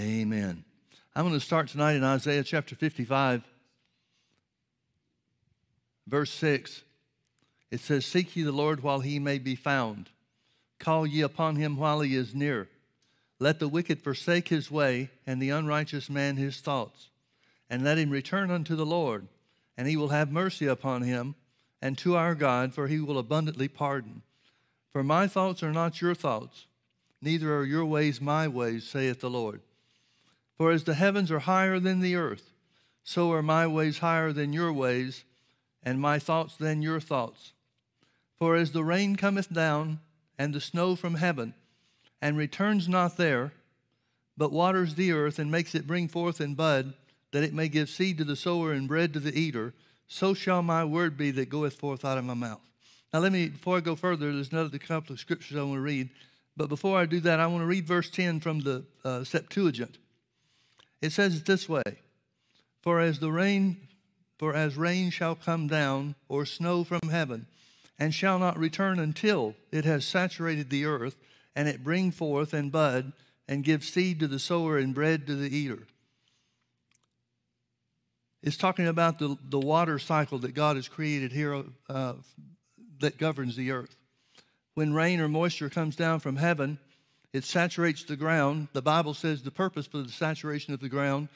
Amen. I'm going to start tonight in Isaiah chapter 55, verse 6. It says, Seek ye the Lord while he may be found, call ye upon him while he is near. Let the wicked forsake his way, and the unrighteous man his thoughts, and let him return unto the Lord, and he will have mercy upon him, and to our God, for he will abundantly pardon. For my thoughts are not your thoughts, neither are your ways my ways, saith the Lord. For as the heavens are higher than the earth, so are my ways higher than your ways, and my thoughts than your thoughts. For as the rain cometh down, and the snow from heaven, and returns not there, but waters the earth, and makes it bring forth and bud, that it may give seed to the sower and bread to the eater, so shall my word be that goeth forth out of my mouth. Now, let me, before I go further, there's another couple of scriptures I want to read. But before I do that, I want to read verse 10 from the uh, Septuagint. It says it this way For as the rain, for as rain shall come down, or snow from heaven, and shall not return until it has saturated the earth, and it bring forth and bud, and give seed to the sower and bread to the eater. It's talking about the, the water cycle that God has created here uh, that governs the earth. When rain or moisture comes down from heaven, it saturates the ground. The Bible says the purpose for the saturation of the ground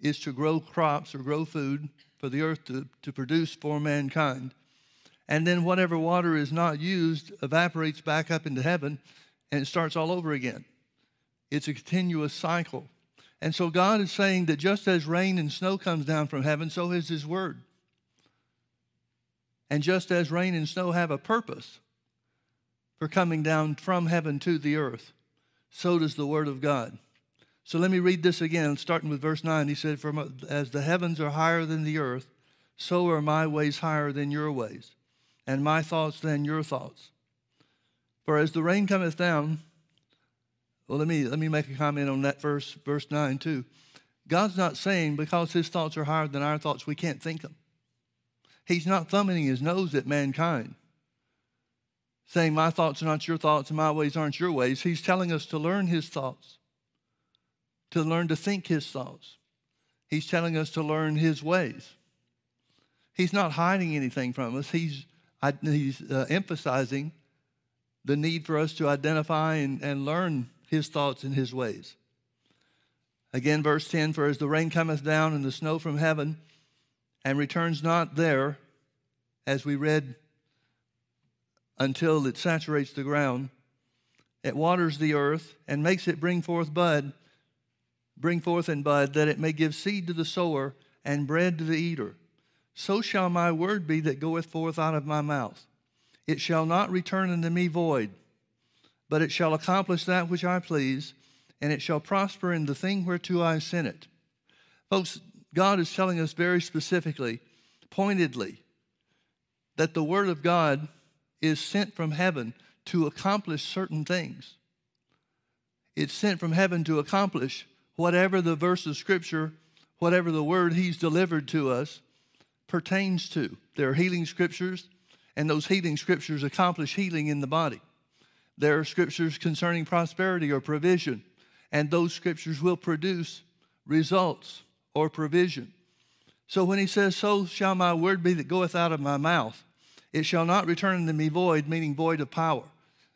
is to grow crops or grow food for the earth to, to produce for mankind. And then whatever water is not used evaporates back up into heaven and it starts all over again. It's a continuous cycle. And so God is saying that just as rain and snow comes down from heaven, so is His Word. And just as rain and snow have a purpose for coming down from heaven to the earth, so does the Word of God. So let me read this again, starting with verse 9. He said, For as the heavens are higher than the earth, so are my ways higher than your ways, and my thoughts than your thoughts. For as the rain cometh down, well, let me, let me make a comment on that verse, verse 9 too. God's not saying because his thoughts are higher than our thoughts, we can't think them. He's not thumbing his nose at mankind saying, My thoughts are not your thoughts and my ways aren't your ways. He's telling us to learn his thoughts, to learn to think his thoughts. He's telling us to learn his ways. He's not hiding anything from us, he's, he's uh, emphasizing the need for us to identify and, and learn his thoughts and his ways. Again, verse 10 For as the rain cometh down and the snow from heaven, and returns not there, as we read until it saturates the ground. It waters the earth and makes it bring forth bud, bring forth and bud, that it may give seed to the sower and bread to the eater. So shall my word be that goeth forth out of my mouth. It shall not return unto me void, but it shall accomplish that which I please, and it shall prosper in the thing whereto I sent it. Folks, God is telling us very specifically, pointedly, that the Word of God is sent from heaven to accomplish certain things. It's sent from heaven to accomplish whatever the verse of Scripture, whatever the word He's delivered to us pertains to. There are healing scriptures, and those healing scriptures accomplish healing in the body. There are scriptures concerning prosperity or provision, and those scriptures will produce results or provision. So when he says, So shall my word be that goeth out of my mouth, it shall not return unto me void, meaning void of power.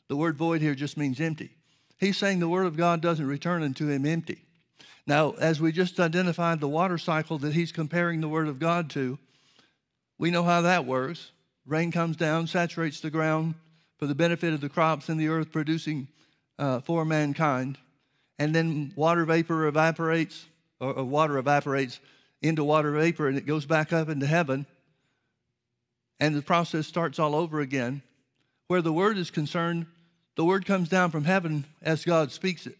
The word void here just means empty. He's saying the word of God doesn't return unto him empty. Now, as we just identified the water cycle that he's comparing the word of God to, we know how that works. Rain comes down, saturates the ground for the benefit of the crops in the earth, producing uh, for mankind. And then water vapor evaporates, or, or water evaporates into water vapor, and it goes back up into heaven and the process starts all over again. Where the word is concerned, the word comes down from heaven as God speaks it.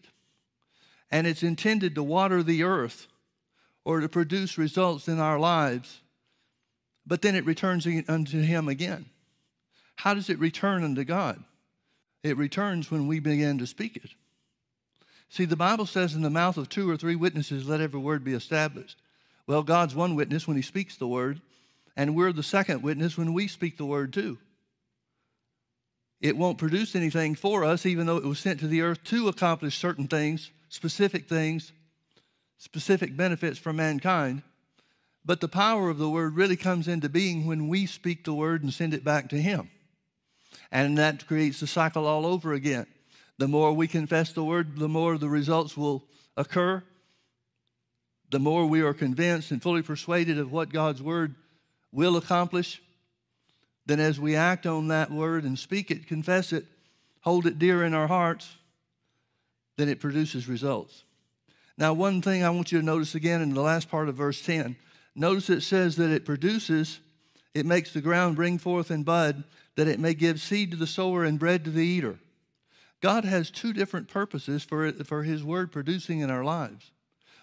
And it's intended to water the earth or to produce results in our lives, but then it returns unto Him again. How does it return unto God? It returns when we begin to speak it. See, the Bible says, in the mouth of two or three witnesses, let every word be established. Well, God's one witness when He speaks the word, and we're the second witness when we speak the word too. It won't produce anything for us, even though it was sent to the earth to accomplish certain things, specific things, specific benefits for mankind. But the power of the word really comes into being when we speak the word and send it back to Him. And that creates the cycle all over again. The more we confess the word, the more the results will occur. The more we are convinced and fully persuaded of what God's word will accomplish, then as we act on that word and speak it, confess it, hold it dear in our hearts, then it produces results. Now, one thing I want you to notice again in the last part of verse 10 notice it says that it produces, it makes the ground bring forth and bud, that it may give seed to the sower and bread to the eater. God has two different purposes for, for His word producing in our lives.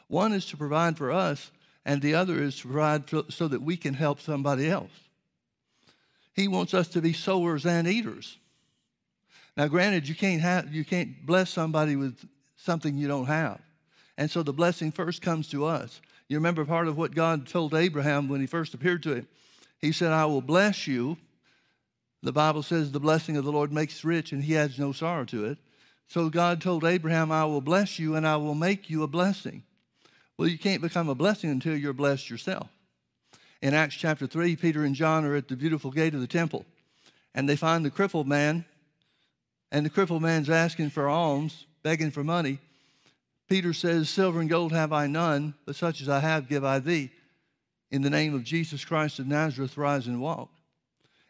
One is to provide for us, and the other is to provide so that we can help somebody else. He wants us to be sowers and eaters. Now, granted, you can't, have, you can't bless somebody with something you don't have. And so the blessing first comes to us. You remember part of what God told Abraham when he first appeared to him? He said, I will bless you the Bible says the blessing of the Lord makes rich and he adds no sorrow to it. So God told Abraham, I will bless you and I will make you a blessing. Well, you can't become a blessing until you're blessed yourself. In Acts chapter 3, Peter and John are at the beautiful gate of the temple and they find the crippled man, and the crippled man's asking for alms, begging for money. Peter says, Silver and gold have I none, but such as I have give I thee. In the name of Jesus Christ of Nazareth, rise and walk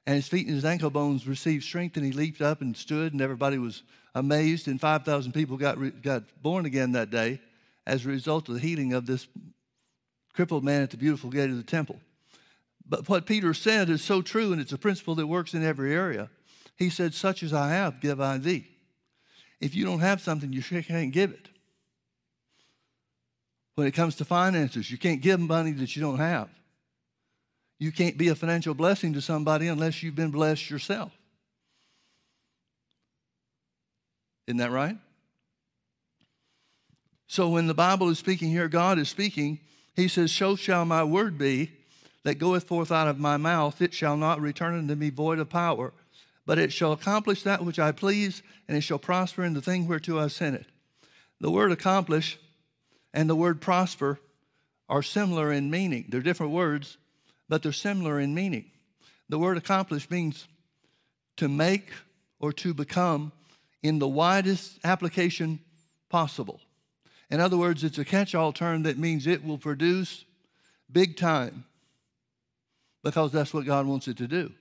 and his feet and his ankle bones received strength, and he leaped up and stood, and everybody was amazed. And 5,000 people got, got born again that day as a result of the healing of this crippled man at the beautiful gate of the temple. But what Peter said is so true, and it's a principle that works in every area. He said, Such as I have, give I thee. If you don't have something, you can't give it. When it comes to finances, you can't give money that you don't have. You can't be a financial blessing to somebody unless you've been blessed yourself. Isn't that right? So when the Bible is speaking here, God is speaking, He says, So shall my word be that goeth forth out of my mouth, it shall not return unto me void of power, but it shall accomplish that which I please, and it shall prosper in the thing whereto I sent it. The word accomplish and the word prosper are similar in meaning. They're different words, but they're similar in meaning. The word accomplish means to make or to become in the widest application possible. In other words, it's a catch all term that means it will produce big time because that's what God wants it to do.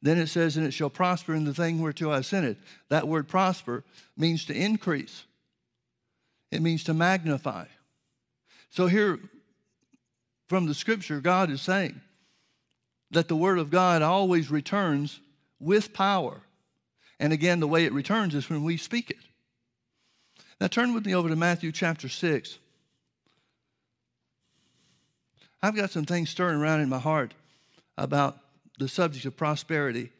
Then it says, and it shall prosper in the thing whereto I sent it. That word prosper means to increase, it means to magnify. So here from the scripture, God is saying, that the Word of God always returns with power. And again, the way it returns is when we speak it. Now, turn with me over to Matthew chapter 6. I've got some things stirring around in my heart about the subject of prosperity.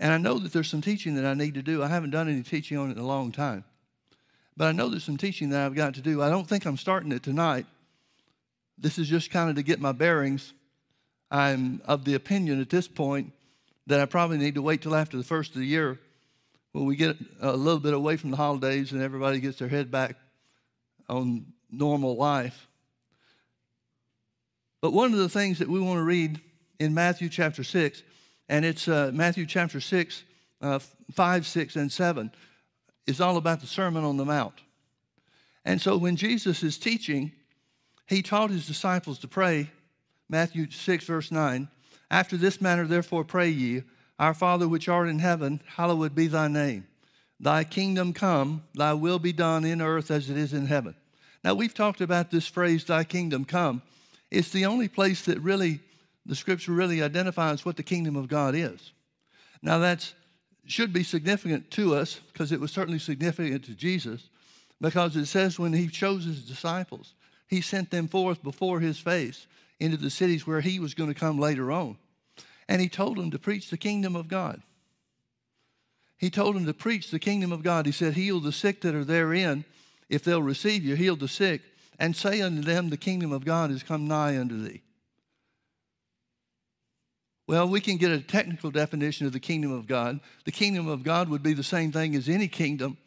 And I know that there's some teaching that I need to do. I haven't done any teaching on it in a long time. But I know there's some teaching that I've got to do. I don't think I'm starting it tonight. This is just kind of to get my bearings I'm of the opinion at this point that I probably need to wait till after the first of the year when we get a little bit away from the holidays and everybody gets their head back on normal life. But one of the things that we want to read in Matthew chapter 6, and it's uh, Matthew chapter 6, uh, 5, 6, and 7, is all about the Sermon on the Mount. And so when Jesus is teaching, he taught his disciples to pray Matthew 6, verse 9. After this manner, therefore, pray ye, Our Father which art in heaven, hallowed be thy name. Thy kingdom come, thy will be done in earth as it is in heaven. Now, we've talked about this phrase, thy kingdom come. It's the only place that really, the scripture really identifies what the kingdom of God is. Now, that should be significant to us because it was certainly significant to Jesus because it says when he chose his disciples, he sent them forth before his face into the cities where he was going to come later on. And he told them to preach the kingdom of God. He told them to preach the kingdom of God. He said, Heal the sick that are therein, if they'll receive you, heal the sick, and say unto them, The kingdom of God is come nigh unto thee. Well, we can get a technical definition of the kingdom of God. The kingdom of God would be the same thing as any kingdom.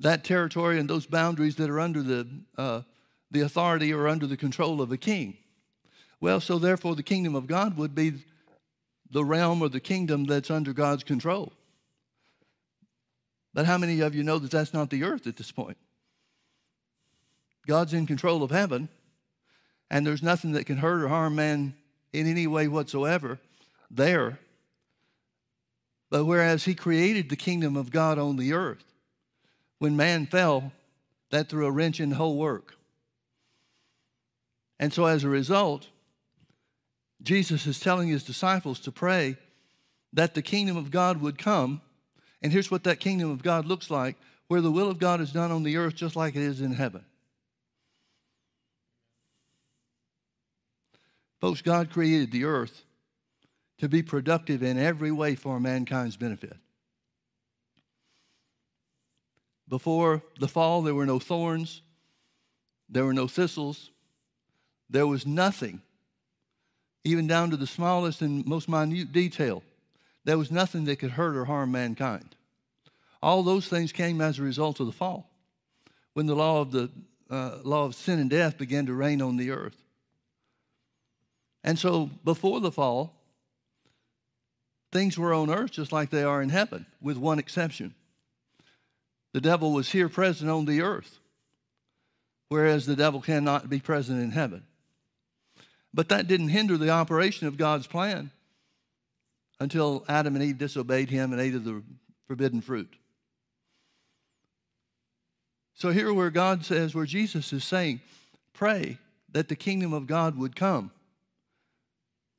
That territory and those boundaries that are under the uh, the authority or under the control of a king. Well, so therefore, the kingdom of God would be the realm or the kingdom that's under God's control. But how many of you know that that's not the earth at this point? God's in control of heaven, and there's nothing that can hurt or harm man in any way whatsoever there. But whereas he created the kingdom of God on the earth, when man fell, that threw a wrench in the whole work. And so as a result, Jesus is telling his disciples to pray that the kingdom of God would come. And here's what that kingdom of God looks like where the will of God is done on the earth just like it is in heaven. Folks, God created the earth to be productive in every way for mankind's benefit. Before the fall, there were no thorns, there were no thistles, there was nothing, even down to the smallest and most minute detail. There was nothing that could hurt or harm mankind. All those things came as a result of the fall, when the law of the uh, law of sin and death began to reign on the earth. And so, before the fall, things were on earth just like they are in heaven, with one exception. The devil was here present on the earth, whereas the devil cannot be present in heaven. But that didn't hinder the operation of God's plan until Adam and Eve disobeyed him and ate of the forbidden fruit. So, here where God says, where Jesus is saying, pray that the kingdom of God would come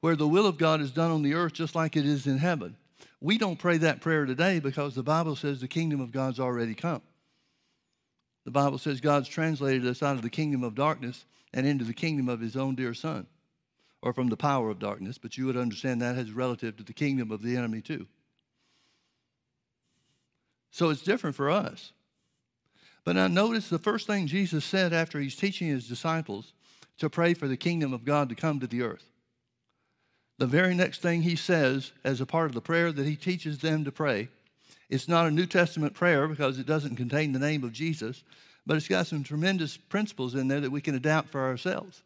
where the will of God is done on the earth just like it is in heaven. We don't pray that prayer today because the Bible says the kingdom of God's already come. The Bible says God's translated us out of the kingdom of darkness and into the kingdom of his own dear son, or from the power of darkness, but you would understand that as relative to the kingdom of the enemy too. So it's different for us. But now notice the first thing Jesus said after he's teaching his disciples to pray for the kingdom of God to come to the earth the very next thing he says as a part of the prayer that he teaches them to pray, it's not a New Testament prayer because it doesn't contain the name of Jesus, but it's got some tremendous principles in there that we can adapt for ourselves.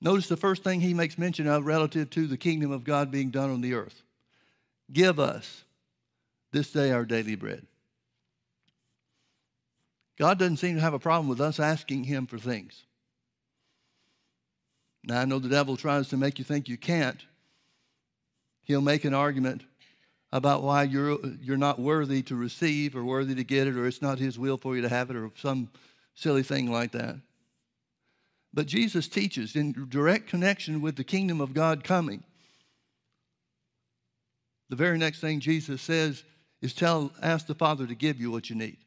Notice the first thing he makes mention of relative to the kingdom of God being done on the earth. Give us this day our daily bread. God doesn't seem to have a problem with us asking him for things. Now, I know the devil tries to make you think you can't. He'll make an argument about why you're, you're not worthy to receive or worthy to get it, or it's not his will for you to have it, or some silly thing like that. But Jesus teaches in direct connection with the kingdom of God coming. The very next thing Jesus says is tell, ask the Father to give you what you need.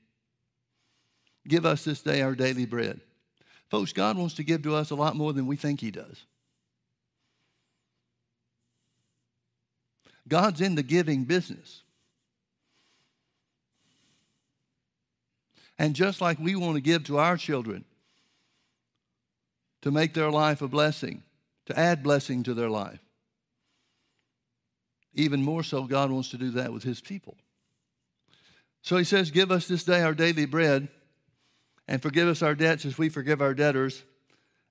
Give us this day our daily bread. Folks, God wants to give to us a lot more than we think He does. God's in the giving business. And just like we want to give to our children to make their life a blessing, to add blessing to their life, even more so, God wants to do that with His people. So He says, Give us this day our daily bread and forgive us our debts as we forgive our debtors.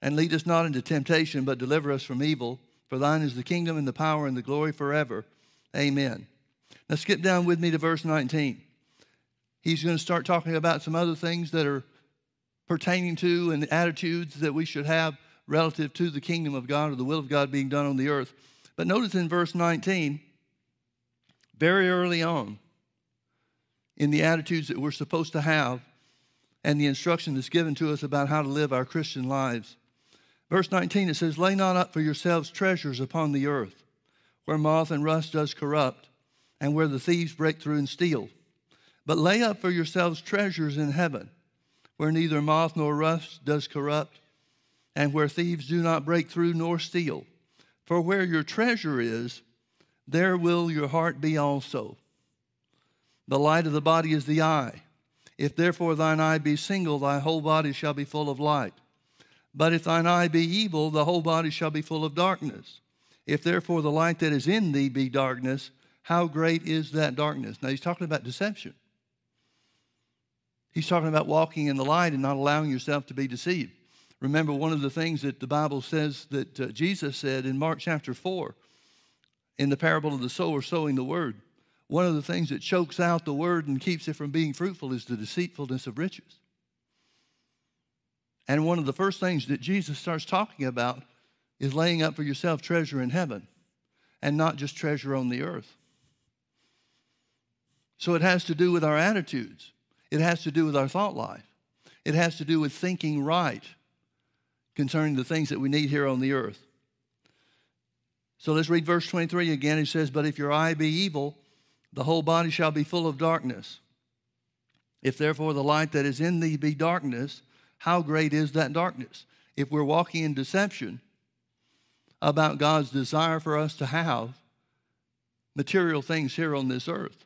And lead us not into temptation, but deliver us from evil. For thine is the kingdom and the power and the glory forever. Amen. Now skip down with me to verse 19. He's going to start talking about some other things that are pertaining to and the attitudes that we should have relative to the kingdom of God or the will of God being done on the earth. But notice in verse 19, very early on, in the attitudes that we're supposed to have, and the instruction that's given to us about how to live our Christian lives. Verse 19, it says, Lay not up for yourselves treasures upon the earth, where moth and rust does corrupt, and where the thieves break through and steal. But lay up for yourselves treasures in heaven, where neither moth nor rust does corrupt, and where thieves do not break through nor steal. For where your treasure is, there will your heart be also. The light of the body is the eye. If therefore thine eye be single, thy whole body shall be full of light. But if thine eye be evil, the whole body shall be full of darkness. If therefore the light that is in thee be darkness, how great is that darkness? Now he's talking about deception. He's talking about walking in the light and not allowing yourself to be deceived. Remember, one of the things that the Bible says that uh, Jesus said in Mark chapter 4, in the parable of the sower sowing the word, one of the things that chokes out the word and keeps it from being fruitful is the deceitfulness of riches. And one of the first things that Jesus starts talking about is laying up for yourself treasure in heaven and not just treasure on the earth. So it has to do with our attitudes, it has to do with our thought life, it has to do with thinking right concerning the things that we need here on the earth. So let's read verse 23 again. It says, But if your eye be evil, the whole body shall be full of darkness. If therefore the light that is in thee be darkness, how great is that darkness? If we're walking in deception about God's desire for us to have material things here on this earth,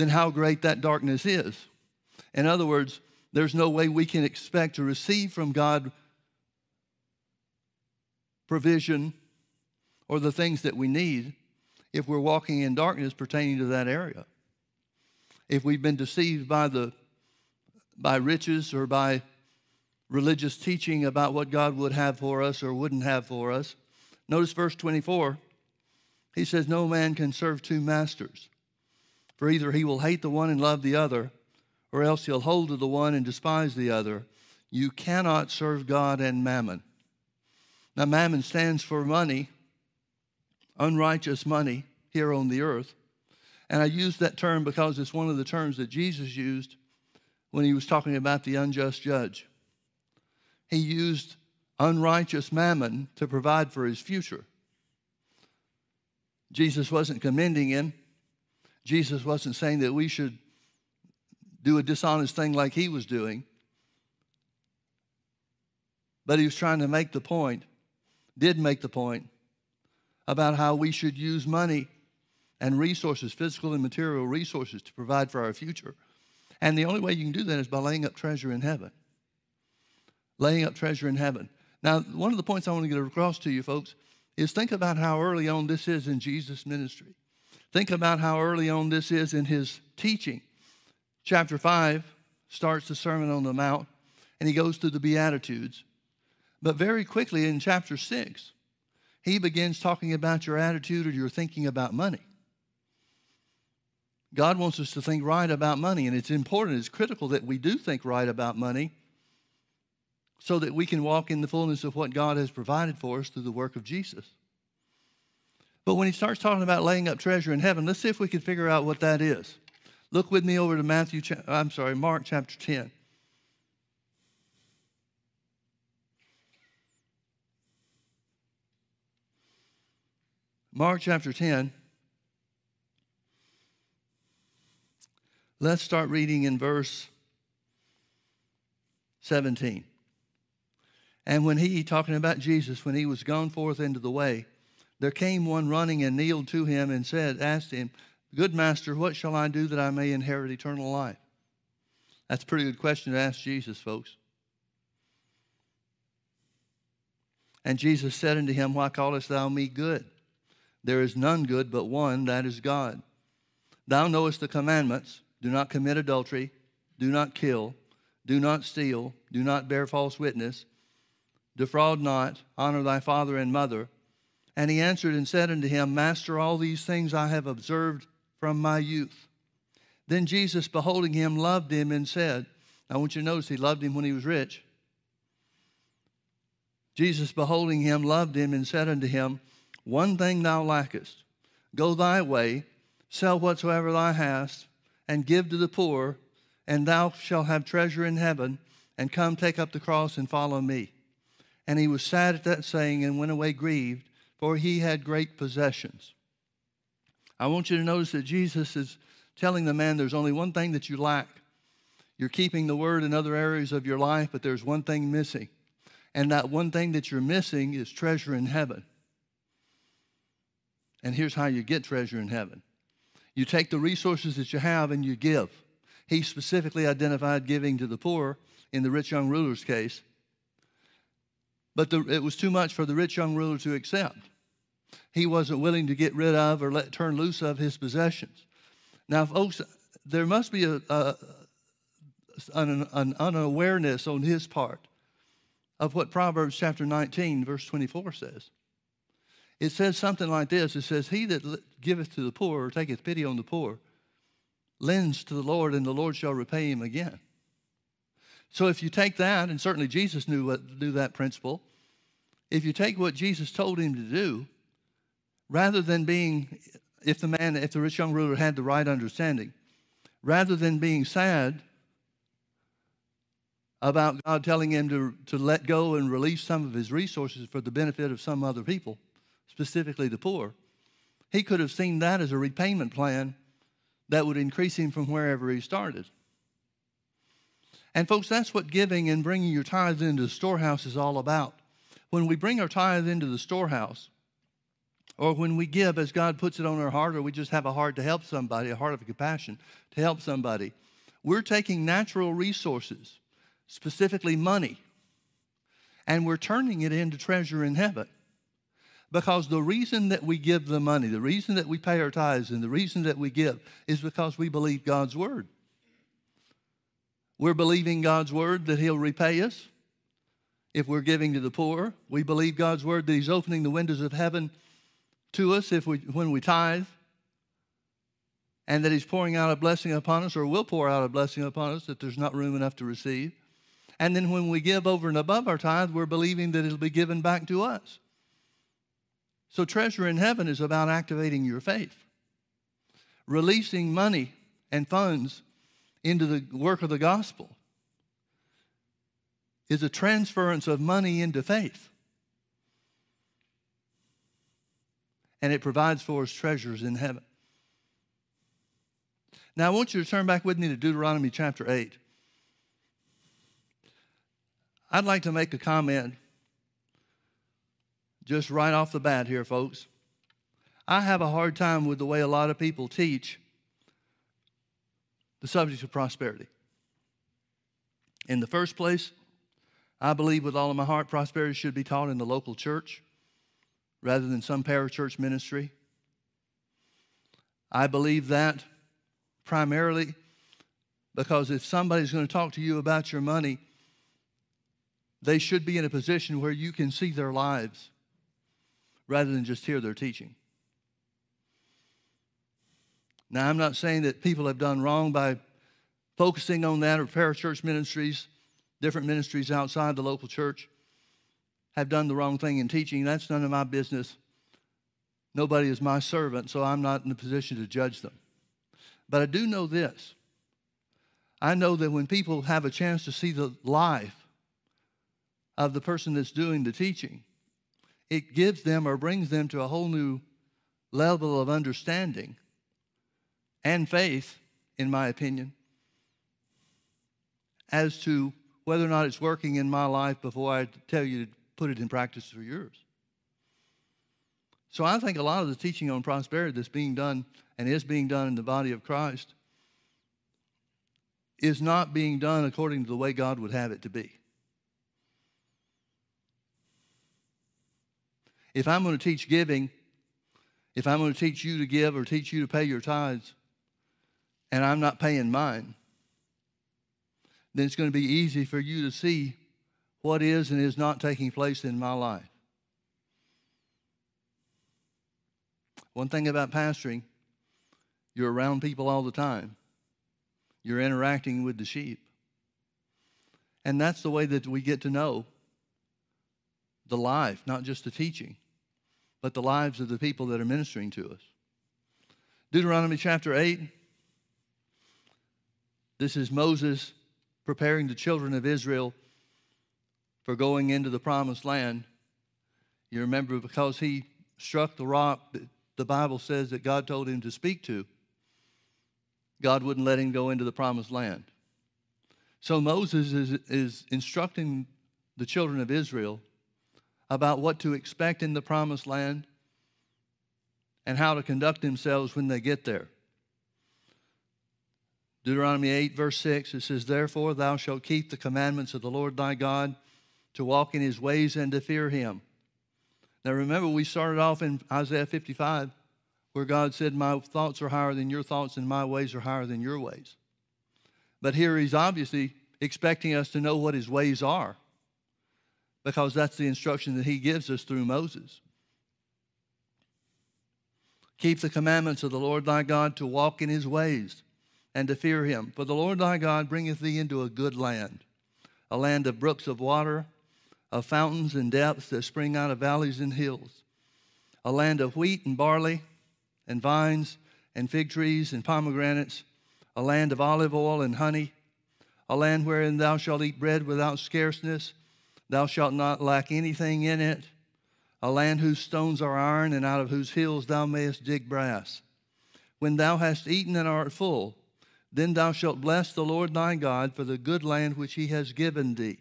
then how great that darkness is. In other words, there's no way we can expect to receive from God provision or the things that we need if we're walking in darkness pertaining to that area. If we've been deceived by the by riches or by religious teaching about what God would have for us or wouldn't have for us. Notice verse 24. He says, No man can serve two masters, for either he will hate the one and love the other, or else he'll hold to the one and despise the other. You cannot serve God and mammon. Now, mammon stands for money, unrighteous money here on the earth. And I use that term because it's one of the terms that Jesus used when he was talking about the unjust judge. He used unrighteous mammon to provide for his future. Jesus wasn't commending him. Jesus wasn't saying that we should do a dishonest thing like he was doing. But he was trying to make the point did make the point about how we should use money and resources, physical and material resources, to provide for our future. And the only way you can do that is by laying up treasure in heaven. Laying up treasure in heaven. Now, one of the points I want to get across to you, folks, is think about how early on this is in Jesus' ministry. Think about how early on this is in his teaching. Chapter 5 starts the Sermon on the Mount, and he goes through the Beatitudes. But very quickly in chapter 6, he begins talking about your attitude or your thinking about money. God wants us to think right about money, and it's important, it's critical that we do think right about money so that we can walk in the fullness of what God has provided for us through the work of Jesus. But when he starts talking about laying up treasure in heaven, let's see if we can figure out what that is. Look with me over to Matthew, I'm sorry, Mark chapter 10. Mark chapter 10. Let's start reading in verse 17. And when he, talking about Jesus, when he was gone forth into the way, there came one running and kneeled to him and said, asked him, Good master, what shall I do that I may inherit eternal life? That's a pretty good question to ask Jesus, folks. And Jesus said unto him, Why callest thou me good? There is none good but one, that is God. Thou knowest the commandments do not commit adultery, do not kill, do not steal, do not bear false witness, defraud not, honor thy father and mother. And he answered and said unto him, Master, all these things I have observed from my youth. Then Jesus, beholding him, loved him and said, I want you to notice he loved him when he was rich. Jesus, beholding him, loved him and said unto him, one thing thou lackest. Go thy way, sell whatsoever thou hast, and give to the poor, and thou shalt have treasure in heaven, and come take up the cross and follow me. And he was sad at that saying and went away grieved, for he had great possessions. I want you to notice that Jesus is telling the man there's only one thing that you lack. You're keeping the word in other areas of your life, but there's one thing missing. And that one thing that you're missing is treasure in heaven. And here's how you get treasure in heaven you take the resources that you have and you give. He specifically identified giving to the poor in the rich young ruler's case. But the, it was too much for the rich young ruler to accept. He wasn't willing to get rid of or let turn loose of his possessions. Now, folks, there must be a, a an, an unawareness on his part of what Proverbs chapter 19, verse 24 says. It says something like this It says, He that giveth to the poor or taketh pity on the poor lends to the Lord, and the Lord shall repay him again. So if you take that, and certainly Jesus knew, what, knew that principle, if you take what Jesus told him to do, rather than being, if the man, if the rich young ruler had the right understanding, rather than being sad about God telling him to, to let go and release some of his resources for the benefit of some other people, specifically the poor, he could have seen that as a repayment plan that would increase him from wherever he started. And, folks, that's what giving and bringing your tithes into the storehouse is all about. When we bring our tithe into the storehouse, or when we give as God puts it on our heart, or we just have a heart to help somebody, a heart of compassion to help somebody, we're taking natural resources, specifically money, and we're turning it into treasure in heaven. Because the reason that we give the money, the reason that we pay our tithes, and the reason that we give is because we believe God's word. We're believing God's word that He'll repay us if we're giving to the poor. We believe God's word that He's opening the windows of heaven to us if we, when we tithe, and that He's pouring out a blessing upon us, or will pour out a blessing upon us that there's not room enough to receive. And then when we give over and above our tithe, we're believing that it'll be given back to us. So, treasure in heaven is about activating your faith, releasing money and funds into the work of the gospel is a transference of money into faith. And it provides for us treasures in heaven. Now, I want you to turn back with me to Deuteronomy chapter 8. I'd like to make a comment just right off the bat here, folks. I have a hard time with the way a lot of people teach the subject of prosperity. In the first place, I believe with all of my heart prosperity should be taught in the local church rather than some parachurch ministry. I believe that primarily because if somebody's going to talk to you about your money, they should be in a position where you can see their lives rather than just hear their teaching. Now, I'm not saying that people have done wrong by focusing on that or parachurch ministries, different ministries outside the local church have done the wrong thing in teaching. That's none of my business. Nobody is my servant, so I'm not in a position to judge them. But I do know this. I know that when people have a chance to see the life of the person that's doing the teaching, it gives them or brings them to a whole new level of understanding and faith, in my opinion, as to whether or not it's working in my life before I tell you to put it in practice for yours. So I think a lot of the teaching on prosperity that's being done and is being done in the body of Christ is not being done according to the way God would have it to be. If I'm going to teach giving, if I'm going to teach you to give or teach you to pay your tithes, and I'm not paying mine, then it's going to be easy for you to see what is and is not taking place in my life. One thing about pastoring, you're around people all the time. You're interacting with the sheep. And that's the way that we get to know the life, not just the teaching, but the lives of the people that are ministering to us. Deuteronomy chapter 8 this is Moses preparing the children of Israel for going into the promised land. You remember because he struck the rock the Bible says that God told him to speak to, God wouldn't let him go into the promised land. So Moses is, is instructing the children of Israel about what to expect in the promised land and how to conduct themselves when they get there. Deuteronomy 8, verse 6, it says, Therefore thou shalt keep the commandments of the Lord thy God to walk in his ways and to fear him. Now remember, we started off in Isaiah 55 where God said, My thoughts are higher than your thoughts and my ways are higher than your ways. But here he's obviously expecting us to know what his ways are. because that's the instruction that he gives us through Moses. Keep the commandments of the Lord thy God to walk in his ways and to fear him. For the Lord thy God bringeth thee into a good land, a land of brooks of water, of fountains and depths that spring out of valleys and hills, a land of wheat and barley and vines and fig trees and pomegranates, a land of olive oil and honey, a land wherein thou shalt eat bread without scarceness, thou shalt not lack anything in it, a land whose stones are iron and out of whose hills thou mayest dig brass. When thou hast eaten and art full, then thou shalt bless the Lord thy God for the good land which he has given thee.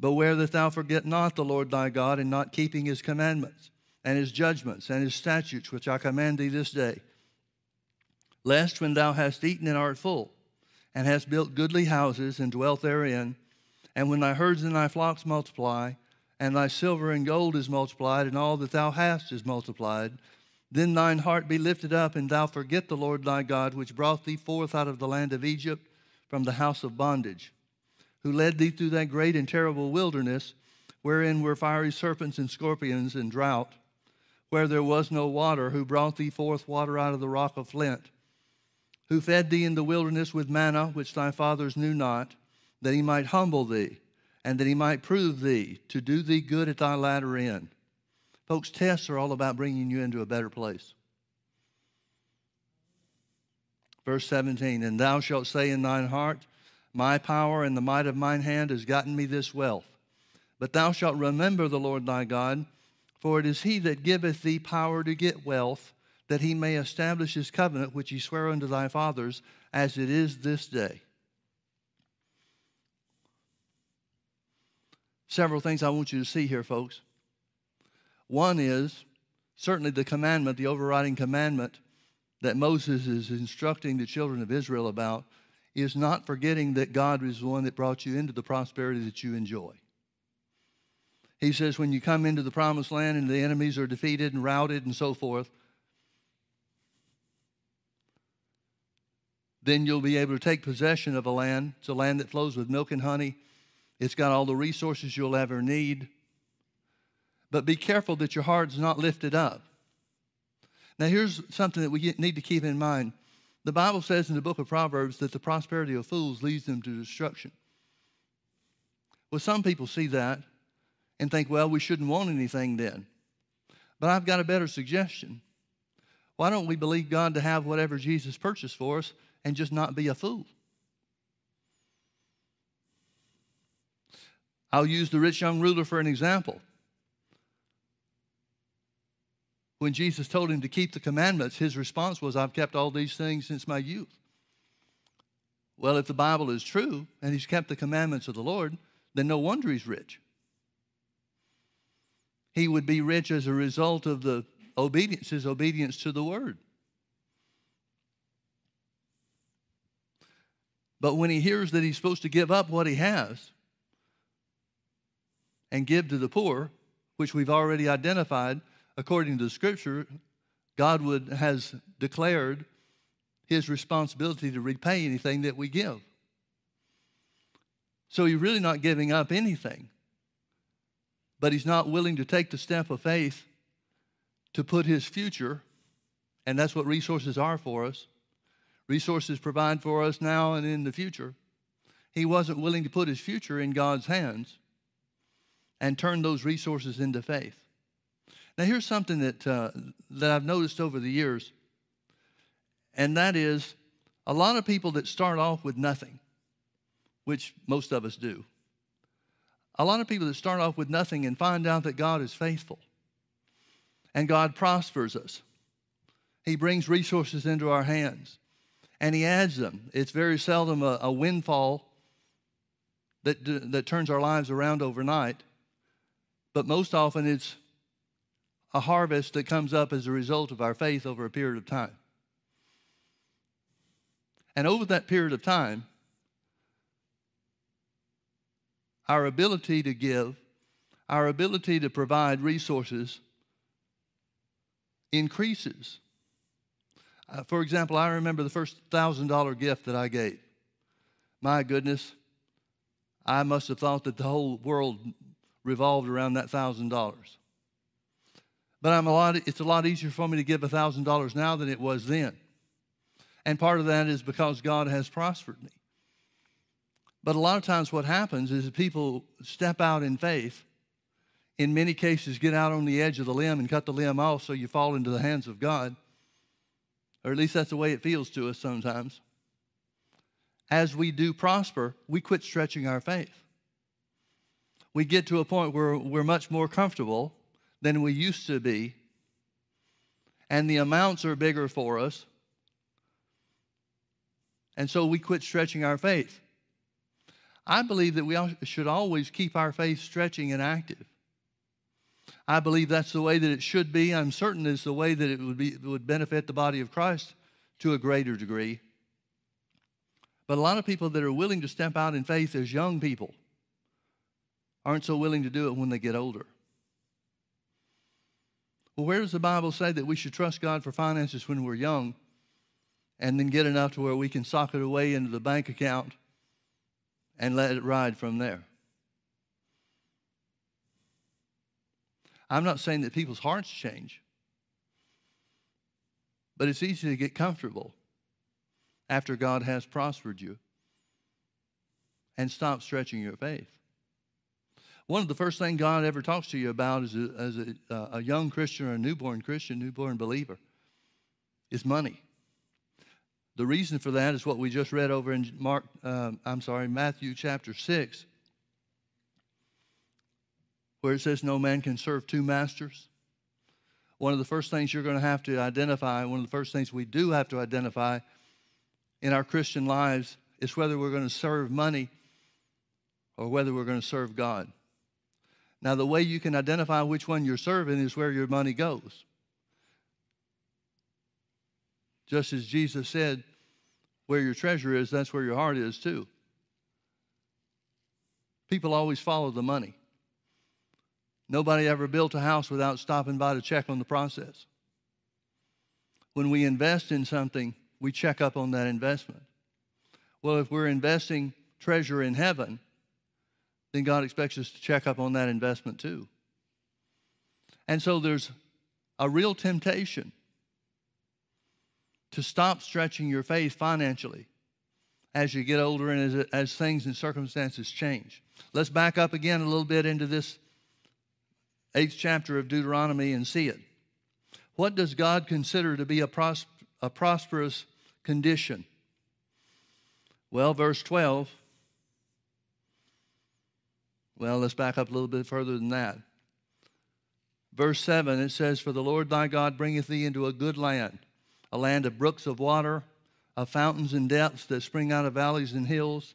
Beware that thou forget not the Lord thy God in not keeping his commandments and his judgments and his statutes which I command thee this day. Lest when thou hast eaten and art full, and hast built goodly houses and dwelt therein, and when thy herds and thy flocks multiply, and thy silver and gold is multiplied, and all that thou hast is multiplied, then thine heart be lifted up, and thou forget the Lord thy God, which brought thee forth out of the land of Egypt from the house of bondage, who led thee through that great and terrible wilderness, wherein were fiery serpents and scorpions and drought, where there was no water, who brought thee forth water out of the rock of flint, who fed thee in the wilderness with manna, which thy fathers knew not, that he might humble thee, and that he might prove thee, to do thee good at thy latter end. Folks, tests are all about bringing you into a better place. Verse 17, and thou shalt say in thine heart, My power and the might of mine hand has gotten me this wealth. But thou shalt remember the Lord thy God, for it is he that giveth thee power to get wealth, that he may establish his covenant which he sware unto thy fathers, as it is this day. Several things I want you to see here, folks. One is certainly the commandment, the overriding commandment that Moses is instructing the children of Israel about is not forgetting that God is the one that brought you into the prosperity that you enjoy. He says, when you come into the promised land and the enemies are defeated and routed and so forth, then you'll be able to take possession of a land. It's a land that flows with milk and honey. It's got all the resources you'll ever need. But be careful that your heart's not lifted up. Now, here's something that we need to keep in mind. The Bible says in the book of Proverbs that the prosperity of fools leads them to destruction. Well, some people see that and think, well, we shouldn't want anything then. But I've got a better suggestion. Why don't we believe God to have whatever Jesus purchased for us and just not be a fool? I'll use the rich young ruler for an example. When Jesus told him to keep the commandments, his response was, I've kept all these things since my youth. Well, if the Bible is true and he's kept the commandments of the Lord, then no wonder he's rich. He would be rich as a result of the obedience, his obedience to the word. But when he hears that he's supposed to give up what he has and give to the poor, which we've already identified, according to the scripture, God would, has declared his responsibility to repay anything that we give. So he's really not giving up anything. But he's not willing to take the step of faith to put his future, and that's what resources are for us. Resources provide for us now and in the future. He wasn't willing to put his future in God's hands and turn those resources into faith. Now, here's something that, uh, that I've noticed over the years, and that is a lot of people that start off with nothing, which most of us do. A lot of people that start off with nothing and find out that God is faithful and God prospers us. He brings resources into our hands and He adds them. It's very seldom a, a windfall that, that turns our lives around overnight, but most often it's a harvest that comes up as a result of our faith over a period of time. And over that period of time, our ability to give, our ability to provide resources increases. Uh, for example, I remember the first $1,000 gift that I gave. My goodness, I must have thought that the whole world revolved around that thousand dollars. But I'm a lot, it's a lot easier for me to give a thousand dollars now than it was then. And part of that is because God has prospered me. But a lot of times what happens is people step out in faith, in many cases get out on the edge of the limb and cut the limb off so you fall into the hands of God. Or at least that's the way it feels to us sometimes. As we do prosper, we quit stretching our faith. We get to a point where we're much more comfortable than we used to be, and the amounts are bigger for us. And so we quit stretching our faith. I believe that we should always keep our faith stretching and active. I believe that's the way that it should be. I'm certain it's the way that it would, be, would benefit the body of Christ to a greater degree. But a lot of people that are willing to step out in faith as young people aren't so willing to do it when they get older. Well, where does the Bible say that we should trust God for finances when we're young and then get enough to where we can sock it away into the bank account and let it ride from there. I'm not saying that people's hearts change, but it's easy to get comfortable after God has prospered you and stop stretching your faith. One of the first things God ever talks to you about as a, as a, uh, a young Christian or a newborn Christian, newborn believer, is money. The reason for that is what we just read over in Mark, um, I'm sorry, Matthew chapter 6, where it says no man can serve two masters. One of the first things you're going to have to identify, one of the first things we do have to identify in our Christian lives is whether we're going to serve money or whether we're going to serve God. Now, the way you can identify which one you're serving is where your money goes. Just as Jesus said, where your treasure is, that's where your heart is too. People always follow the money. Nobody ever built a house without stopping by to check on the process. When we invest in something, we check up on that investment. Well, if we're investing treasure in heaven, then God expects us to check up on that investment too. And so there's a real temptation to stop stretching your faith financially as you get older and as, as things and circumstances change. Let's back up again a little bit into this eighth chapter of Deuteronomy and see it. What does God consider to be a, pros- a prosperous condition? Well, verse 12. Well, let's back up a little bit further than that. Verse 7, it says, For the Lord thy God bringeth thee into a good land a land of brooks of water, of fountains and depths that spring out of valleys and hills,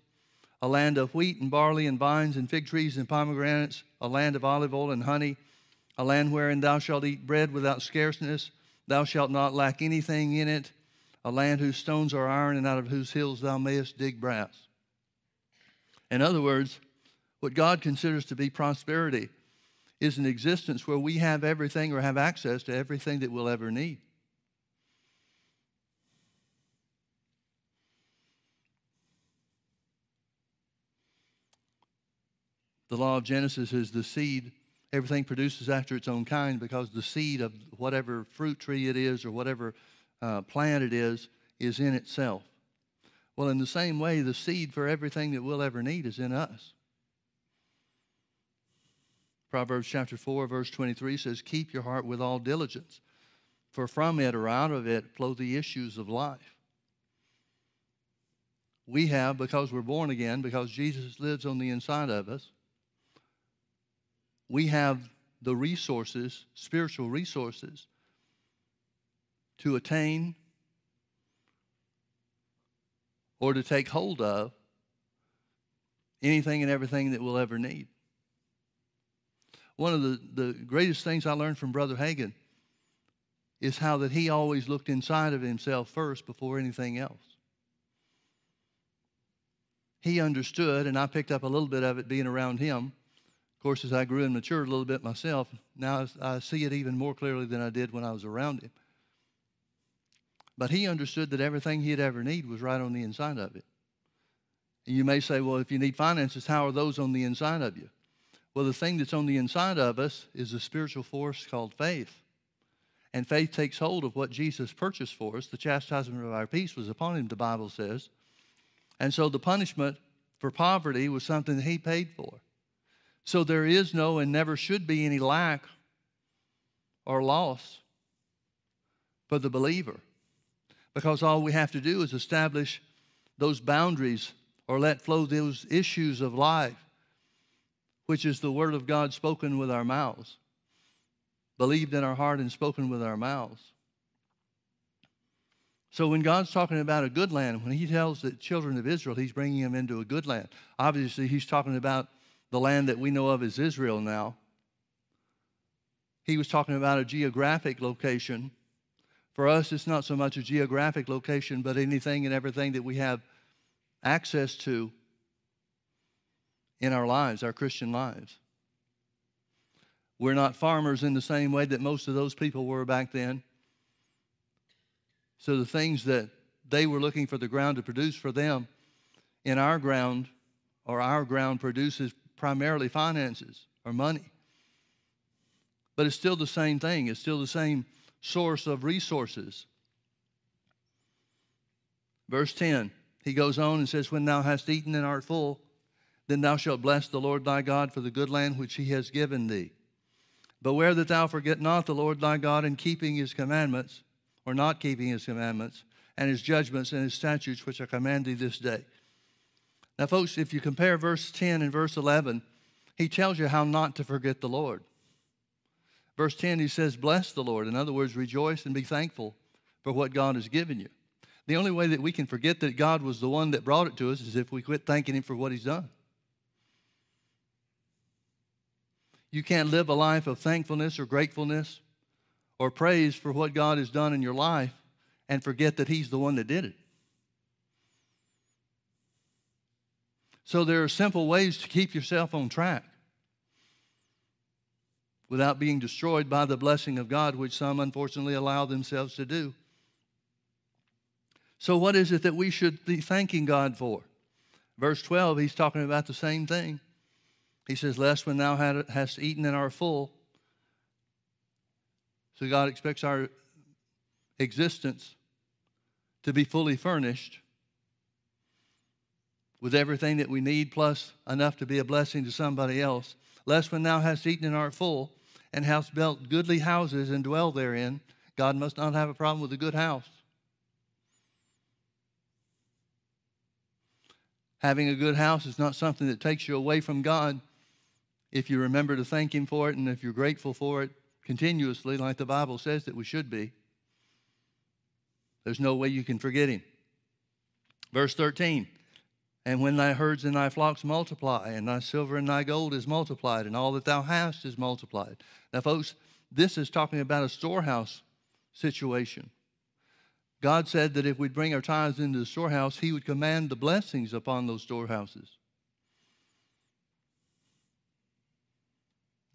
a land of wheat and barley and vines and fig trees and pomegranates, a land of olive oil and honey, a land wherein thou shalt eat bread without scarceness, thou shalt not lack anything in it, a land whose stones are iron and out of whose hills thou mayest dig brass. In other words, what God considers to be prosperity is an existence where we have everything or have access to everything that we'll ever need. The law of Genesis is the seed. Everything produces after its own kind because the seed of whatever fruit tree it is or whatever uh, plant it is is in itself. Well, in the same way, the seed for everything that we'll ever need is in us. Proverbs chapter 4, verse 23 says, Keep your heart with all diligence, for from it or out of it flow the issues of life. We have, because we're born again, because Jesus lives on the inside of us, we have the resources, spiritual resources, to attain or to take hold of anything and everything that we'll ever need. One of the, the greatest things I learned from Brother Hagin is how that he always looked inside of himself first before anything else. He understood, and I picked up a little bit of it being around him Of course, as I grew and matured a little bit myself, now I see it even more clearly than I did when I was around him. But he understood that everything he'd ever need was right on the inside of it. And you may say, well, if you need finances, how are those on the inside of you? Well, the thing that's on the inside of us is a spiritual force called faith. And faith takes hold of what Jesus purchased for us. The chastisement of our peace was upon him, the Bible says. And so the punishment for poverty was something that he paid for. So there is no and never should be any lack or loss for the believer because all we have to do is establish those boundaries or let flow those issues of life, which is the Word of God spoken with our mouths, believed in our heart and spoken with our mouths. So when God's talking about a good land, when He tells the children of Israel He's bringing them into a good land, obviously He's talking about the land that we know of as Israel now. He was talking about a geographic location for us, it's not so much a geographic location, but anything and everything that we have access to in our lives, our Christian lives. We're not farmers in the same way that most of those people were back then. So the things that they were looking for the ground to produce for them in our ground or our ground produces primarily finances or money. But it's still the same thing. It's still the same source of resources. Verse 10, he goes on and says, When thou hast eaten and art full, then thou shalt bless the Lord thy God for the good land which he has given thee. Beware that thou forget not the Lord thy God in keeping his commandments, or not keeping his commandments, and his judgments and his statutes which I command thee this day. Now, folks, if you compare verse 10 and verse 11, he tells you how not to forget the Lord. Verse 10, he says, Bless the Lord. In other words, rejoice and be thankful for what God has given you. The only way that we can forget that God was the one that brought it to us is if we quit thanking Him for what He's done. You can't live a life of thankfulness or gratefulness or praise for what God has done in your life and forget that He's the one that did it. So there are simple ways to keep yourself on track without being destroyed by the blessing of God, which some unfortunately allow themselves to do. So, what is it that we should be thanking God for? Verse 12, he's talking about the same thing. He says, Lest when thou hast eaten and are full. So, God expects our existence to be fully furnished with everything that we need, plus enough to be a blessing to somebody else lest when thou hast eaten and art full, and hast built goodly houses and dwell therein, God must not have a problem with a good house. Having a good house is not something that takes you away from God if you remember to thank Him for it and if you're grateful for it continuously, like the Bible says that we should be. There's no way you can forget Him. Verse 13 and when thy herds and thy flocks multiply, and thy silver and thy gold is multiplied, and all that thou hast is multiplied. Now, folks, this is talking about a storehouse situation. God said that if we'd bring our tithes into the storehouse, He would command the blessings upon those storehouses.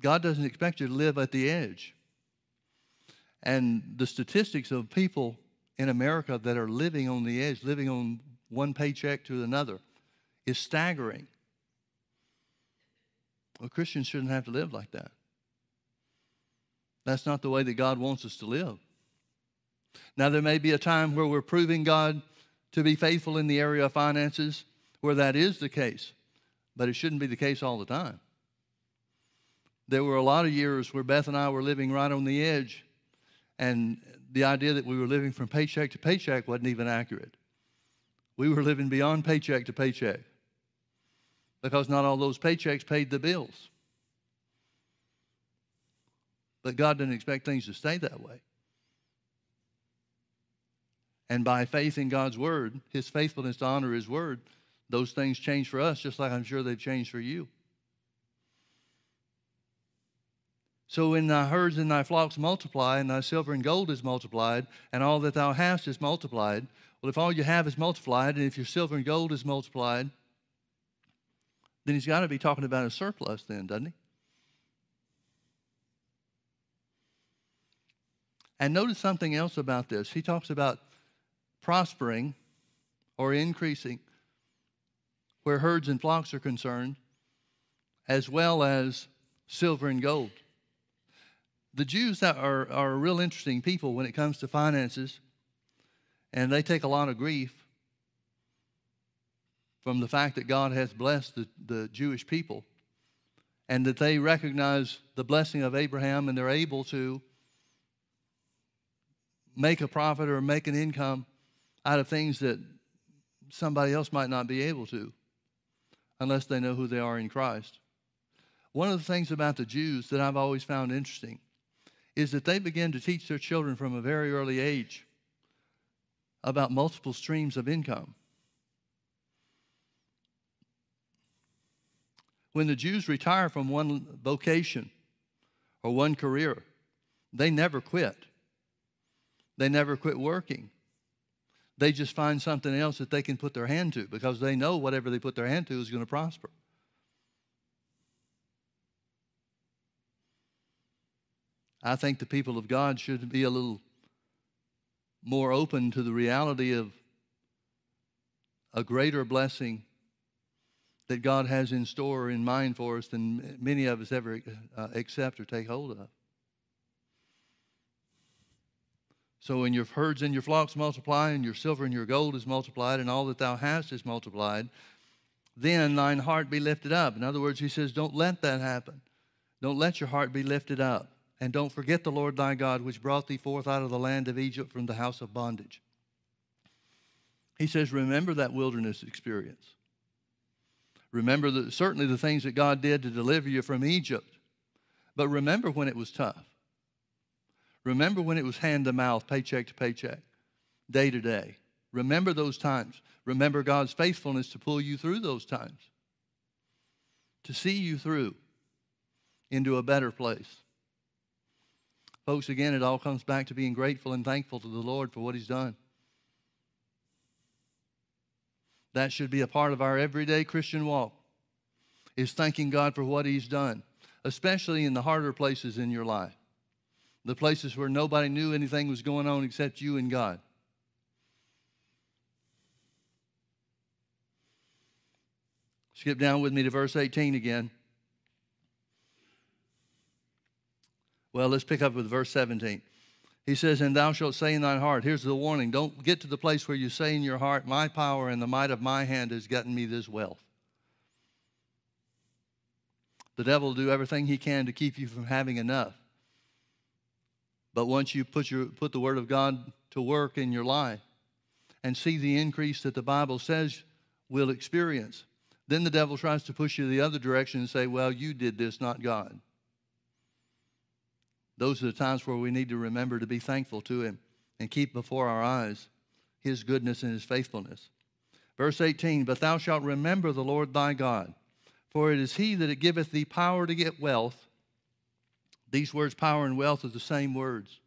God doesn't expect you to live at the edge. And the statistics of people in America that are living on the edge, living on one paycheck to another, is staggering. Well, Christians shouldn't have to live like that. That's not the way that God wants us to live. Now, there may be a time where we're proving God to be faithful in the area of finances where that is the case, but it shouldn't be the case all the time. There were a lot of years where Beth and I were living right on the edge, and the idea that we were living from paycheck to paycheck wasn't even accurate. We were living beyond paycheck to paycheck because not all those paychecks paid the bills. But God didn't expect things to stay that way. And by faith in God's word, his faithfulness to honor his word, those things change for us just like I'm sure they've changed for you. So when thy herds and thy flocks multiply, and thy silver and gold is multiplied, and all that thou hast is multiplied, well, if all you have is multiplied, and if your silver and gold is multiplied, then he's got to be talking about a surplus, then, doesn't he? And notice something else about this. He talks about prospering or increasing where herds and flocks are concerned, as well as silver and gold. The Jews are, are real interesting people when it comes to finances, and they take a lot of grief from the fact that God has blessed the, the Jewish people and that they recognize the blessing of Abraham and they're able to make a profit or make an income out of things that somebody else might not be able to unless they know who they are in Christ. One of the things about the Jews that I've always found interesting is that they begin to teach their children from a very early age about multiple streams of income. When the Jews retire from one vocation or one career, they never quit. They never quit working. They just find something else that they can put their hand to because they know whatever they put their hand to is going to prosper. I think the people of God should be a little more open to the reality of a greater blessing that God has in store or in mind for us than many of us ever uh, accept or take hold of. So when your herds and your flocks multiply, and your silver and your gold is multiplied, and all that thou hast is multiplied, then thine heart be lifted up. In other words, he says, don't let that happen. Don't let your heart be lifted up. And don't forget the Lord thy God, which brought thee forth out of the land of Egypt from the house of bondage. He says, remember that wilderness experience. Remember the, certainly the things that God did to deliver you from Egypt. But remember when it was tough. Remember when it was hand to mouth, paycheck to paycheck, day to day. Remember those times. Remember God's faithfulness to pull you through those times, to see you through into a better place. Folks, again, it all comes back to being grateful and thankful to the Lord for what He's done. That should be a part of our everyday Christian walk, is thanking God for what He's done, especially in the harder places in your life, the places where nobody knew anything was going on except you and God. Skip down with me to verse 18 again. Well, let's pick up with verse 17. He says, And thou shalt say in thine heart, here's the warning don't get to the place where you say in your heart, My power and the might of my hand has gotten me this wealth. The devil will do everything he can to keep you from having enough. But once you put, your, put the Word of God to work in your life and see the increase that the Bible says we'll experience, then the devil tries to push you the other direction and say, Well, you did this, not God. Those are the times where we need to remember to be thankful to Him and keep before our eyes His goodness and His faithfulness. Verse 18 But thou shalt remember the Lord thy God, for it is He that giveth thee power to get wealth. These words, power and wealth, are the same words.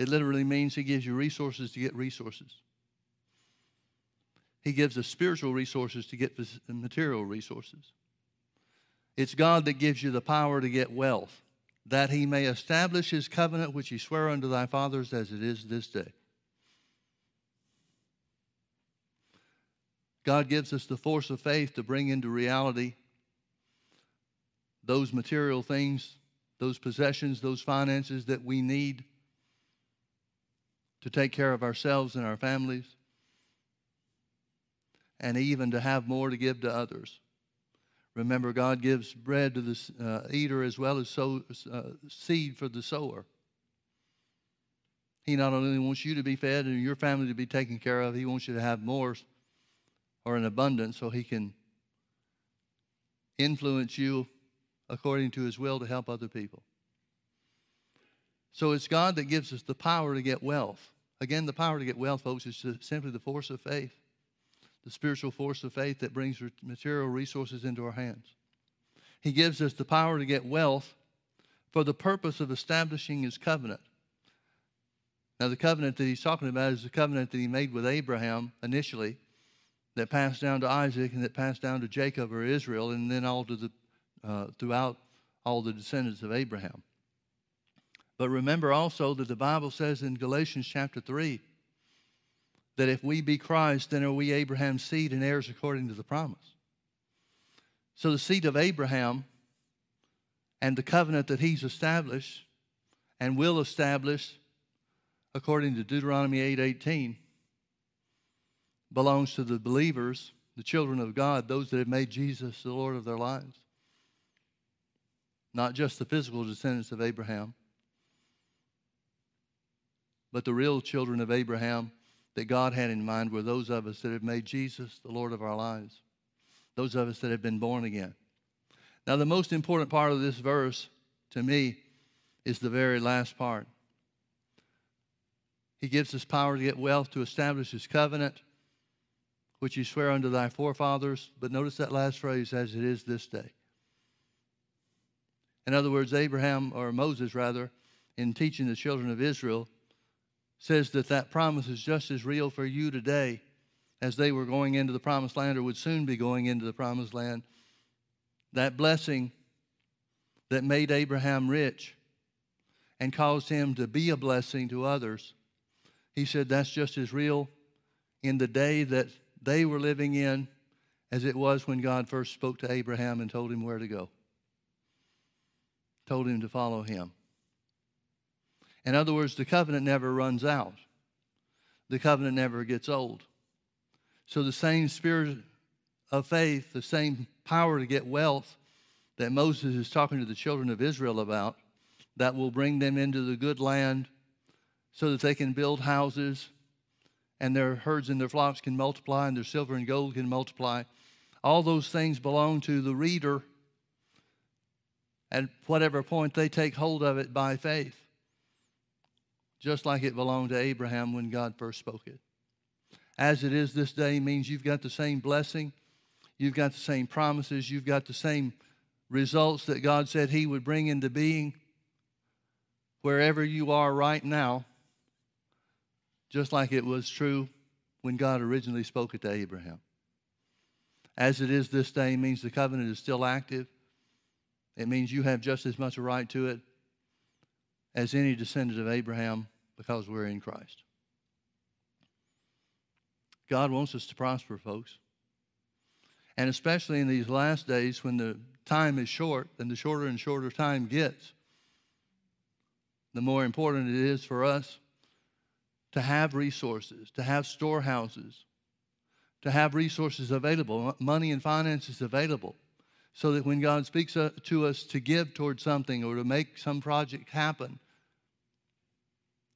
It literally means He gives you resources to get resources. He gives us spiritual resources to get material resources. It's God that gives you the power to get wealth that he may establish his covenant which he sware unto thy fathers as it is this day. God gives us the force of faith to bring into reality those material things, those possessions, those finances that we need to take care of ourselves and our families, and even to have more to give to others. Remember, God gives bread to the uh, eater as well as sow, uh, seed for the sower. He not only wants you to be fed and your family to be taken care of, He wants you to have more or an abundance so He can influence you according to His will to help other people. So it's God that gives us the power to get wealth. Again, the power to get wealth, folks, is simply the force of faith the spiritual force of faith that brings material resources into our hands. He gives us the power to get wealth for the purpose of establishing his covenant. Now, the covenant that he's talking about is the covenant that he made with Abraham initially, that passed down to Isaac and that passed down to Jacob or Israel, and then all to the uh, throughout all the descendants of Abraham. But remember also that the Bible says in Galatians chapter 3 that if we be Christ, then are we Abraham's seed and heirs according to the promise. So the seed of Abraham And the covenant that he's established and will establish according to Deuteronomy 8:18 belongs to the believers, the children of God, those that have made Jesus the Lord of their lives. Not just the physical descendants of Abraham, but the real children of Abraham that God had in mind were those of us that have made Jesus the Lord of our lives, those of us that have been born again. Now, the most important part of this verse to me is the very last part. He gives us power to get wealth to establish his covenant, which he sware unto thy forefathers. But notice that last phrase, as it is this day. In other words, Abraham, or Moses rather, in teaching the children of Israel, says that that promise is just as real for you today as they were going into the promised land or would soon be going into the promised land. That blessing that made Abraham rich and caused him to be a blessing to others, he said that's just as real in the day that they were living in as it was when God first spoke to Abraham and told him where to go, told him to follow him. In other words, the covenant never runs out, the covenant never gets old. So the same spirit of faith, the same power to get wealth that Moses is talking to the children of Israel about, that will bring them into the good land so that they can build houses and their herds and their flocks can multiply and their silver and gold can multiply. All those things belong to the reader at whatever point they take hold of it by faith just like it belonged to Abraham when God first spoke it. As it is this day means you've got the same blessing, you've got the same promises, you've got the same results that God said He would bring into being wherever you are right now, just like it was true when God originally spoke it to Abraham. As it is this day means the covenant is still active. It means you have just as much a right to it as any descendant of Abraham because we're in Christ. God wants us to prosper, folks. And especially in these last days when the time is short and the shorter and shorter time gets, the more important it is for us to have resources, to have storehouses, to have resources available, money and finances available, so that when God speaks uh, to us to give towards something or to make some project happen,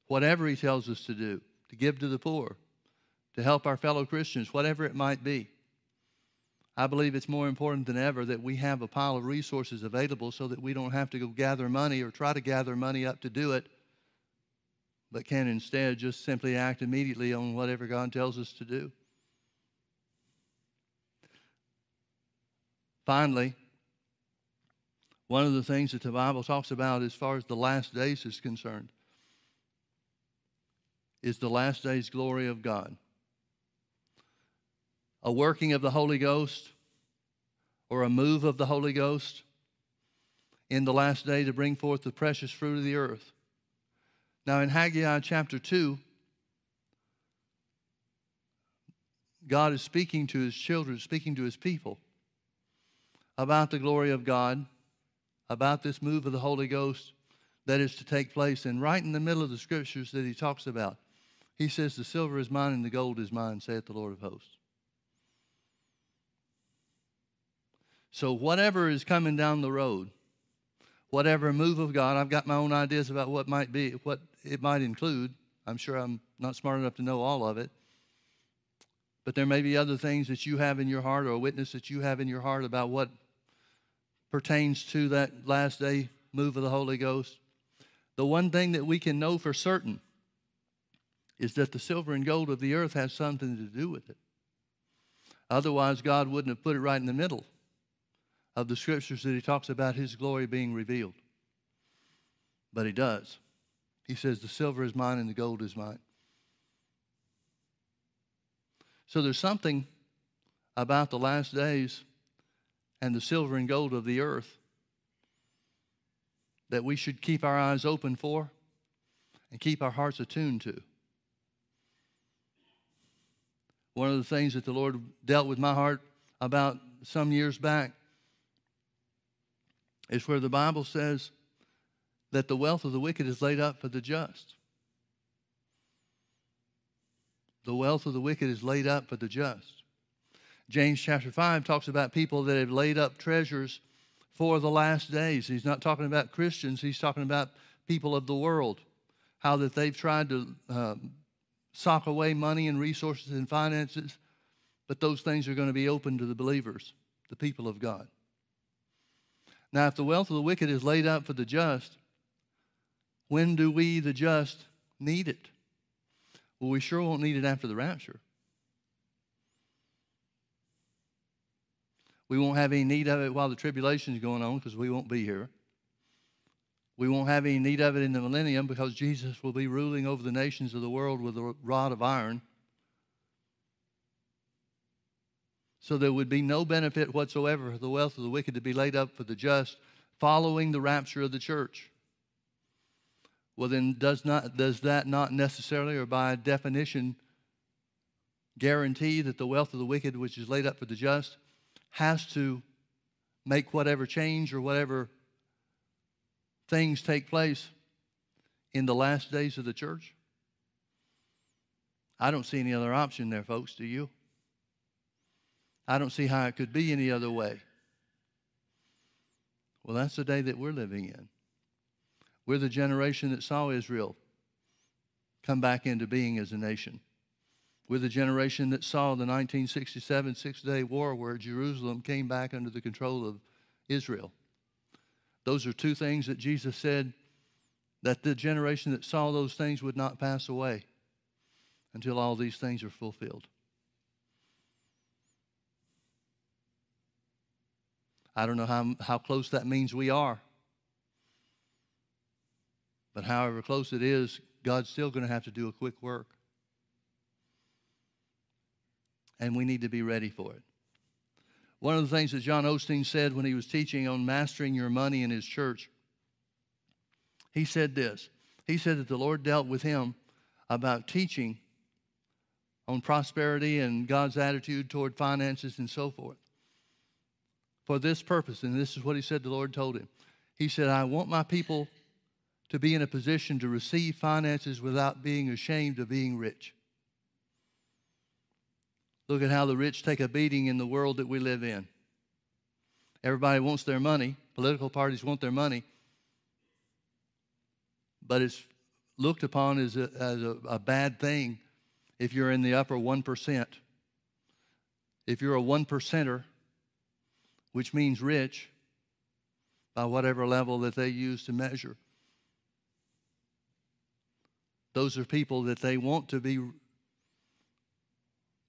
whatever He tells us to do, to give to the poor, to help our fellow Christians, whatever it might be. I believe it's more important than ever that we have a pile of resources available so that we don't have to go gather money or try to gather money up to do it, but can instead just simply act immediately on whatever God tells us to do. Finally, one of the things that the Bible talks about as far as the last days is concerned is the last day's glory of God. A working of the Holy Ghost or a move of the Holy Ghost in the last day to bring forth the precious fruit of the earth. Now, in Haggai chapter 2, God is speaking to his children, speaking to his people about the glory of God, about this move of the Holy Ghost that is to take place. And right in the middle of the scriptures that he talks about, he says, The silver is mine and the gold is mine, saith the Lord of hosts. So, whatever is coming down the road, whatever move of God, I've got my own ideas about what might be, what it might include. I'm sure I'm not smart enough to know all of it. But there may be other things that you have in your heart or a witness that you have in your heart about what pertains to that last day move of the Holy Ghost. The one thing that we can know for certain is that the silver and gold of the earth has something to do with it. Otherwise, God wouldn't have put it right in the middle of the scriptures that He talks about His glory being revealed. But He does. He says, The silver is mine and the gold is mine. So there's something about the last days and the silver and gold of the earth that we should keep our eyes open for and keep our hearts attuned to. One of the things that the Lord dealt with my heart about some years back is where the Bible says that the wealth of the wicked is laid up for the just. The wealth of the wicked is laid up for the just. James chapter 5 talks about people that have laid up treasures for the last days. He's not talking about Christians, he's talking about people of the world. How that they've tried to um, sock away money and resources and finances, but those things are going to be open to the believers, the people of God. Now, if the wealth of the wicked is laid up for the just, when do we, the just, need it? Well, we sure won't need it after the rapture. We won't have any need of it while the tribulation is going on because we won't be here. We won't have any need of it in the millennium because Jesus will be ruling over the nations of the world with a rod of iron. So there would be no benefit whatsoever for the wealth of the wicked to be laid up for the just following the rapture of the church well then does not does that not necessarily or by definition guarantee that the wealth of the wicked which is laid up for the just has to make whatever change or whatever things take place in the last days of the church. I don't see any other option there folks do you? I don't see how it could be any other way. Well that's the day that we're living in. We're the generation that saw Israel come back into being as a nation. We're the generation that saw the 1967 Six Day War where Jerusalem came back under the control of Israel. Those are two things that Jesus said that the generation that saw those things would not pass away until all these things are fulfilled. I don't know how, how close that means we are. But however close it is, God's still going to have to do a quick work. And we need to be ready for it. One of the things that John Osteen said when he was teaching on mastering your money in his church, he said this. He said that the Lord dealt with him about teaching on prosperity and God's attitude toward finances and so forth. For this purpose, and this is what he said the Lord told him. He said, I want my people to be in a position to receive finances without being ashamed of being rich. Look at how the rich take a beating in the world that we live in. Everybody wants their money, political parties want their money, but it's looked upon as a, as a, a bad thing if you're in the upper 1%. If you're a one percenter, which means rich, by whatever level that they use to measure. Those are people that they want to be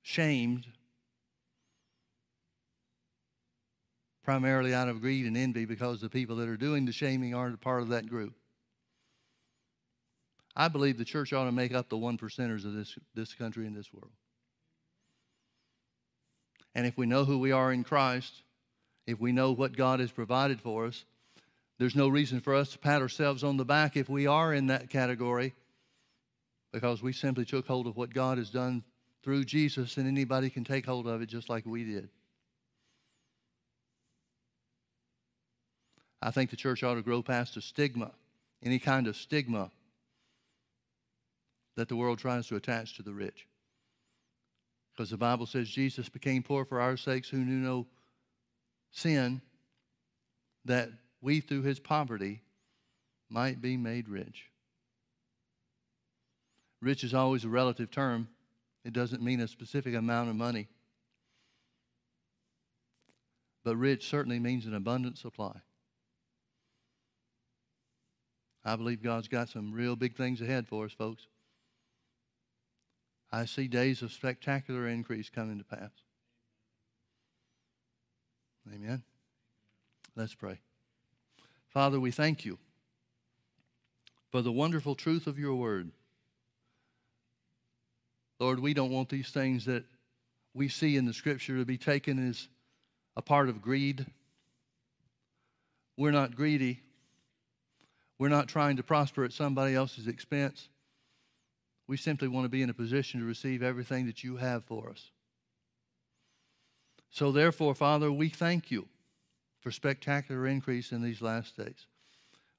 shamed primarily out of greed and envy because the people that are doing the shaming aren't a part of that group. I believe the church ought to make up the one percenters of this, this country and this world. And if we know who we are in Christ, if we know what God has provided for us, there's no reason for us to pat ourselves on the back if we are in that category because we simply took hold of what God has done through Jesus, and anybody can take hold of it just like we did. I think the church ought to grow past a stigma, any kind of stigma that the world tries to attach to the rich. Because the Bible says Jesus became poor for our sakes who knew no sin, that we through his poverty might be made rich. Rich is always a relative term, it doesn't mean a specific amount of money. But rich certainly means an abundant supply. I believe God's got some real big things ahead for us, folks. I see days of spectacular increase coming to pass. Amen. Let's pray. Father, we thank you for the wonderful truth of your word. Lord, we don't want these things that we see in the scripture to be taken as a part of greed. We're not greedy. We're not trying to prosper at somebody else's expense. We simply want to be in a position to receive everything that you have for us. So, therefore, Father, we thank you for spectacular increase in these last days.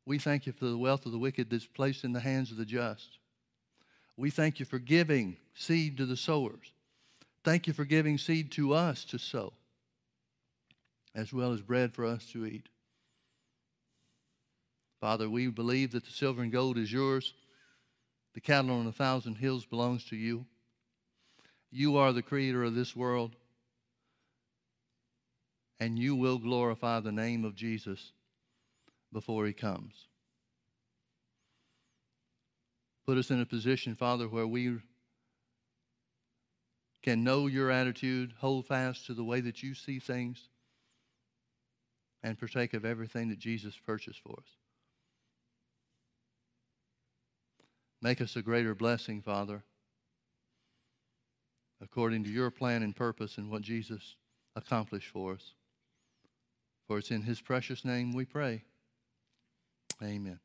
We thank you for the wealth of the wicked that's placed in the hands of the just. We thank you for giving seed to the sowers. Thank you for giving seed to us to sow, as well as bread for us to eat. Father, we believe that the silver and gold is yours. The cattle on a thousand hills belongs to you. You are the creator of this world, and you will glorify the name of Jesus before he comes. Put us in a position, Father, where we can know your attitude, hold fast to the way that you see things, and partake of everything that Jesus purchased for us. Make us a greater blessing, Father, according to your plan and purpose and what Jesus accomplished for us. For it's in his precious name we pray. Amen.